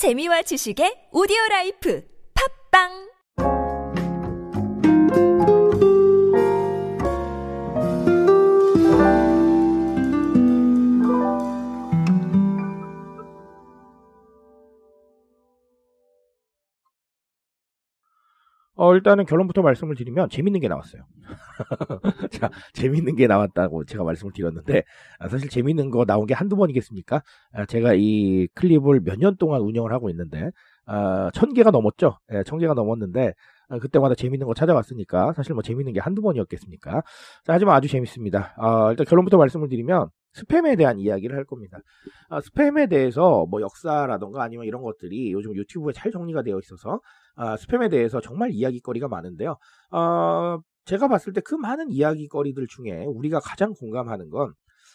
재미와 지식의 오디오 라이프. 팝빵 어, 일단은 결론부터 말씀을 드리면 재밌는 게 나왔어요. 자, 재밌는 게 나왔다고 제가 말씀을 드렸는데, 아, 사실 재밌는 거 나온 게 한두 번이겠습니까? 아, 제가 이 클립을 몇 년 동안 운영을 하고 있는데, 아, 천 개가 넘었죠? 예, 천 개가 넘었는데, 아, 그때마다 재밌는 거 찾아왔으니까, 사실 뭐 재밌는 게 한두 번이었겠습니까? 자, 하지만 아주 재밌습니다. 아, 일단 결론부터 말씀을 드리면, 스팸에 대한 이야기를 할 겁니다. 아, 스팸에 대해서 뭐 역사라던가 아니면 이런 것들이 요즘 유튜브에 잘 정리가 되어 있어서 아, 스팸에 대해서 정말 이야기거리가 많은데요. 어, 제가 봤을 때 그 많은 이야기거리들 중에 우리가 가장 공감하는 건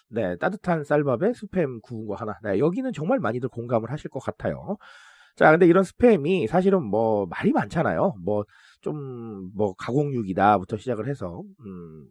네, 따뜻한 쌀밥에 스팸 구운 거 하나. 네, 여기는 정말 많이들 공감을 하실 것 같아요. 자, 근데 이런 스팸이 사실은 뭐 말이 많잖아요. 뭐 좀뭐 가공육이다부터 시작을 해서 음,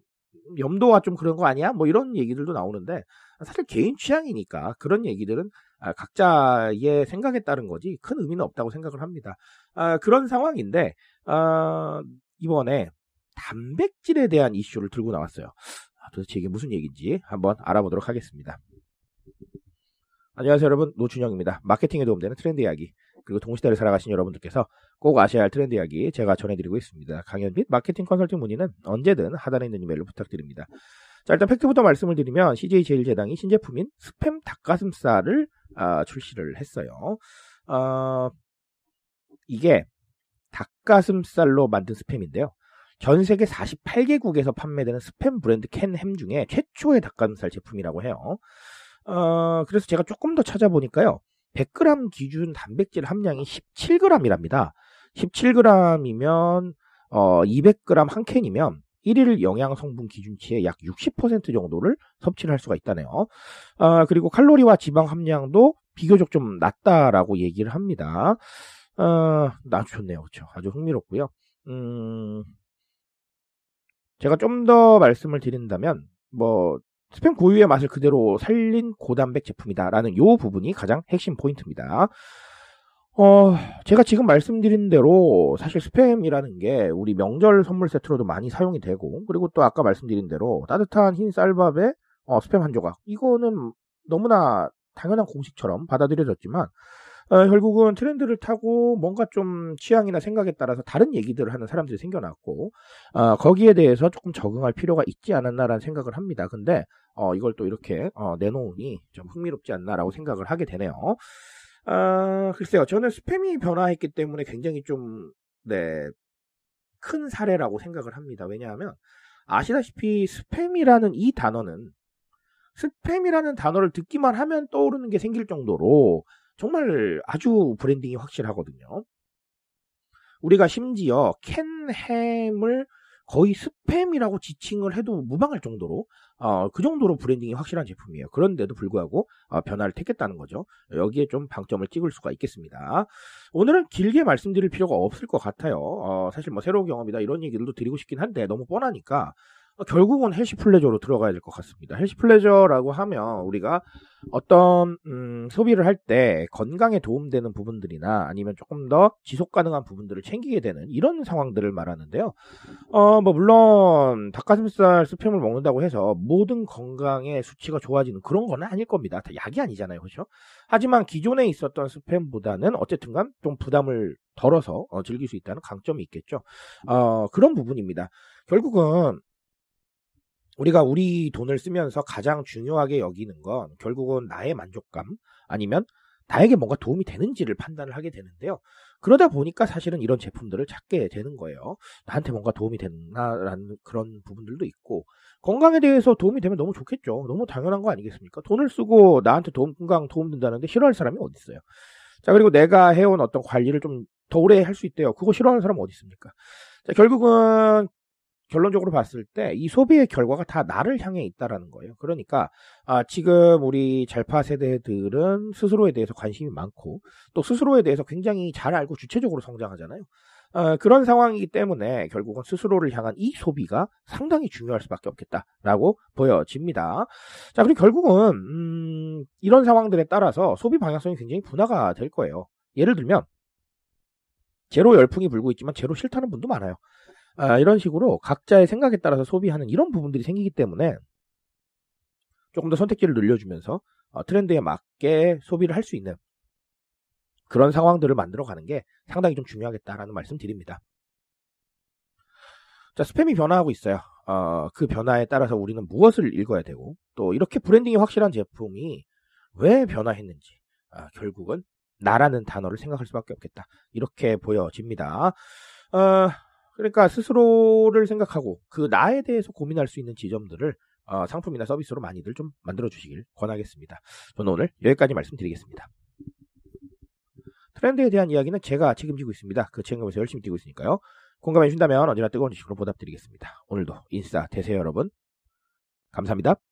염도가 좀 그런 거 아니야? 뭐 이런 얘기들도 나오는데 사실 개인 취향이니까 그런 얘기들은 아, 각자의 생각에 따른 거지 큰 의미는 없다고 생각을 합니다. 아, 그런 상황인데 아, 이번에 단백질에 대한 이슈를 들고 나왔어요. 아, 도대체 이게 무슨 얘기인지 한번 알아보도록 하겠습니다. 안녕하세요 여러분 노준영입니다. 마케팅에 도움되는 트렌드 이야기 그리고 동시대를 살아가신 여러분들께서 꼭 아셔야 할 트렌드 이야기 제가 전해드리고 있습니다. 강연 및 마케팅 컨설팅 문의는 언제든 하단에 있는 이메일로 부탁드립니다. 자 일단 팩트부터 말씀을 드리면 CJ 제일제당이 신제품인 스팸 닭가슴살을 아, 출시를 했어요. 어, 이게 닭가슴살로 만든 스팸인데요. 전 세계 48개국에서 판매되는 스팸 브랜드 캔햄 중에 최초의 닭가슴살 제품이라고 해요. 어, 그래서 제가 조금 더 찾아보니까요. 100g 기준 단백질 함량이 17g이랍니다. 17g이면 어, 200g 한 캔이면 1일 영양 성분 기준치의 약 60% 정도를 섭취를 할 수가 있다네요. 어, 그리고 칼로리와 지방 함량도 비교적 좀 낮다라고 얘기를 합니다. 어, 아주 좋네요. 그렇죠. 아주 흥미롭고요. 음, 제가 좀 더 말씀을 드린다면 뭐 스팸 고유의 맛을 그대로 살린 고단백 제품이다라는 요 부분이 가장 핵심 포인트입니다. 어, 제가 지금 말씀드린 대로 사실 스팸이라는 게 우리 명절 선물 세트로도 많이 사용이 되고 그리고 또 아까 말씀드린 대로 따뜻한 흰 쌀밥에 어, 스팸 한 조각 이거는 너무나 당연한 공식처럼 받아들여졌지만 어, 결국은 트렌드를 타고 뭔가 좀 취향이나 생각에 따라서 다른 얘기들을 하는 사람들이 생겨났고 어, 거기에 대해서 조금 적응할 필요가 있지 않았나라는 생각을 합니다. 근데 어, 이걸 또 이렇게 어, 내놓으니 좀 흥미롭지 않나라고 생각을 하게 되네요. 아, 글쎄요. 저는 스팸이 변화했기 때문에 굉장히 좀, 네, 큰 사례라고 생각을 합니다. 왜냐하면, 아시다시피 스팸이라는 이 단어는, 스팸이라는 단어를 듣기만 하면 떠오르는 게 생길 정도로, 정말 아주 branding이 확실하거든요. 우리가 심지어 캔 햄을 거의 스팸이라고 지칭을 해도 무방할 정도로 어, 그 정도로 branding이 확실한 제품이에요. 그런데도 불구하고 어, 변화를 택했다는 거죠. 여기에 좀 방점을 찍을 수가 있겠습니다. 오늘은 길게 말씀드릴 필요가 없을 것 같아요. 어, 사실 뭐 새로운 경험이다 이런 얘기들도 드리고 싶긴 한데 너무 뻔하니까 어, 결국은 healthy pleasure로 들어가야 될 것 같습니다. healthy pleasure라고 하면 우리가 어떤 음, 소비를 할 때 건강에 도움되는 부분들이나 아니면 조금 더 지속 가능한 부분들을 챙기게 되는 이런 상황들을 말하는데요. 어, 뭐 물론 닭가슴살 스팸을 먹는다고 해서 모든 건강의 수치가 좋아지는 그런 건 아닐 겁니다. 다 약이 아니잖아요, 그렇죠? 하지만 기존에 있었던 스팸보다는 어쨌든간 좀 부담을 덜어서 어, 즐길 수 있다는 강점이 있겠죠. 어, 그런 부분입니다. 결국은 우리가 우리 돈을 쓰면서 가장 중요하게 여기는 건 결국은 나의 만족감 아니면 나에게 뭔가 도움이 되는지를 판단을 하게 되는데요. 그러다 보니까 사실은 이런 제품들을 찾게 되는 거예요. 나한테 뭔가 도움이 되나라는 그런 부분들도 있고 건강에 대해서 도움이 되면 너무 좋겠죠. 너무 당연한 거 아니겠습니까? 돈을 쓰고 나한테 도움, 건강 도움 된다는데 싫어할 사람이 어디 있어요? 자 그리고 내가 해온 어떤 관리를 좀 더 오래 할 수 있대요. 그거 싫어하는 사람 어디 있습니까? 자, 결국은 결론적으로 봤을 때 이 소비의 결과가 다 나를 향해 있다라는 거예요. 그러니까 아, 지금 우리 잘파 세대들은 스스로에 대해서 관심이 많고 또 스스로에 대해서 굉장히 잘 알고 주체적으로 성장하잖아요. 어, 그런 상황이기 때문에 결국은 스스로를 향한 이 소비가 상당히 중요할 수밖에 없겠다라고 보여집니다. 자, 그리고 결국은 음, 이런 상황들에 따라서 소비 방향성이 굉장히 분화가 될 거예요. 예를 들면 제로 열풍이 불고 있지만 제로 싫다는 분도 많아요. 아, 이런 식으로 각자의 생각에 따라서 소비하는 이런 부분들이 생기기 때문에 조금 더 선택지를 늘려주면서 어, 트렌드에 맞게 소비를 할 수 있는 그런 상황들을 만들어 가는 게 상당히 좀 중요하겠다라는 말씀 드립니다. 자, 스팸이 변화하고 있어요. 어, 그 변화에 따라서 우리는 무엇을 읽어야 되고 또 이렇게 브랜딩이 확실한 제품이 왜 변화했는지 아, 결국은 나라는 단어를 생각할 수밖에 없겠다. 이렇게 보여집니다. 어, 그러니까 스스로를 생각하고 그 나에 대해서 고민할 수 있는 지점들을 어, 상품이나 서비스로 많이들 좀 만들어 주시길 권하겠습니다. 저는 오늘 여기까지 말씀드리겠습니다. 트렌드에 대한 이야기는 제가 책임지고 있습니다. 그 책임감에서 열심히 뛰고 있으니까요. 공감해 주신다면 언제나 뜨거운 지식으로 보답드리겠습니다. 오늘도 인싸 되세요 여러분. 감사합니다.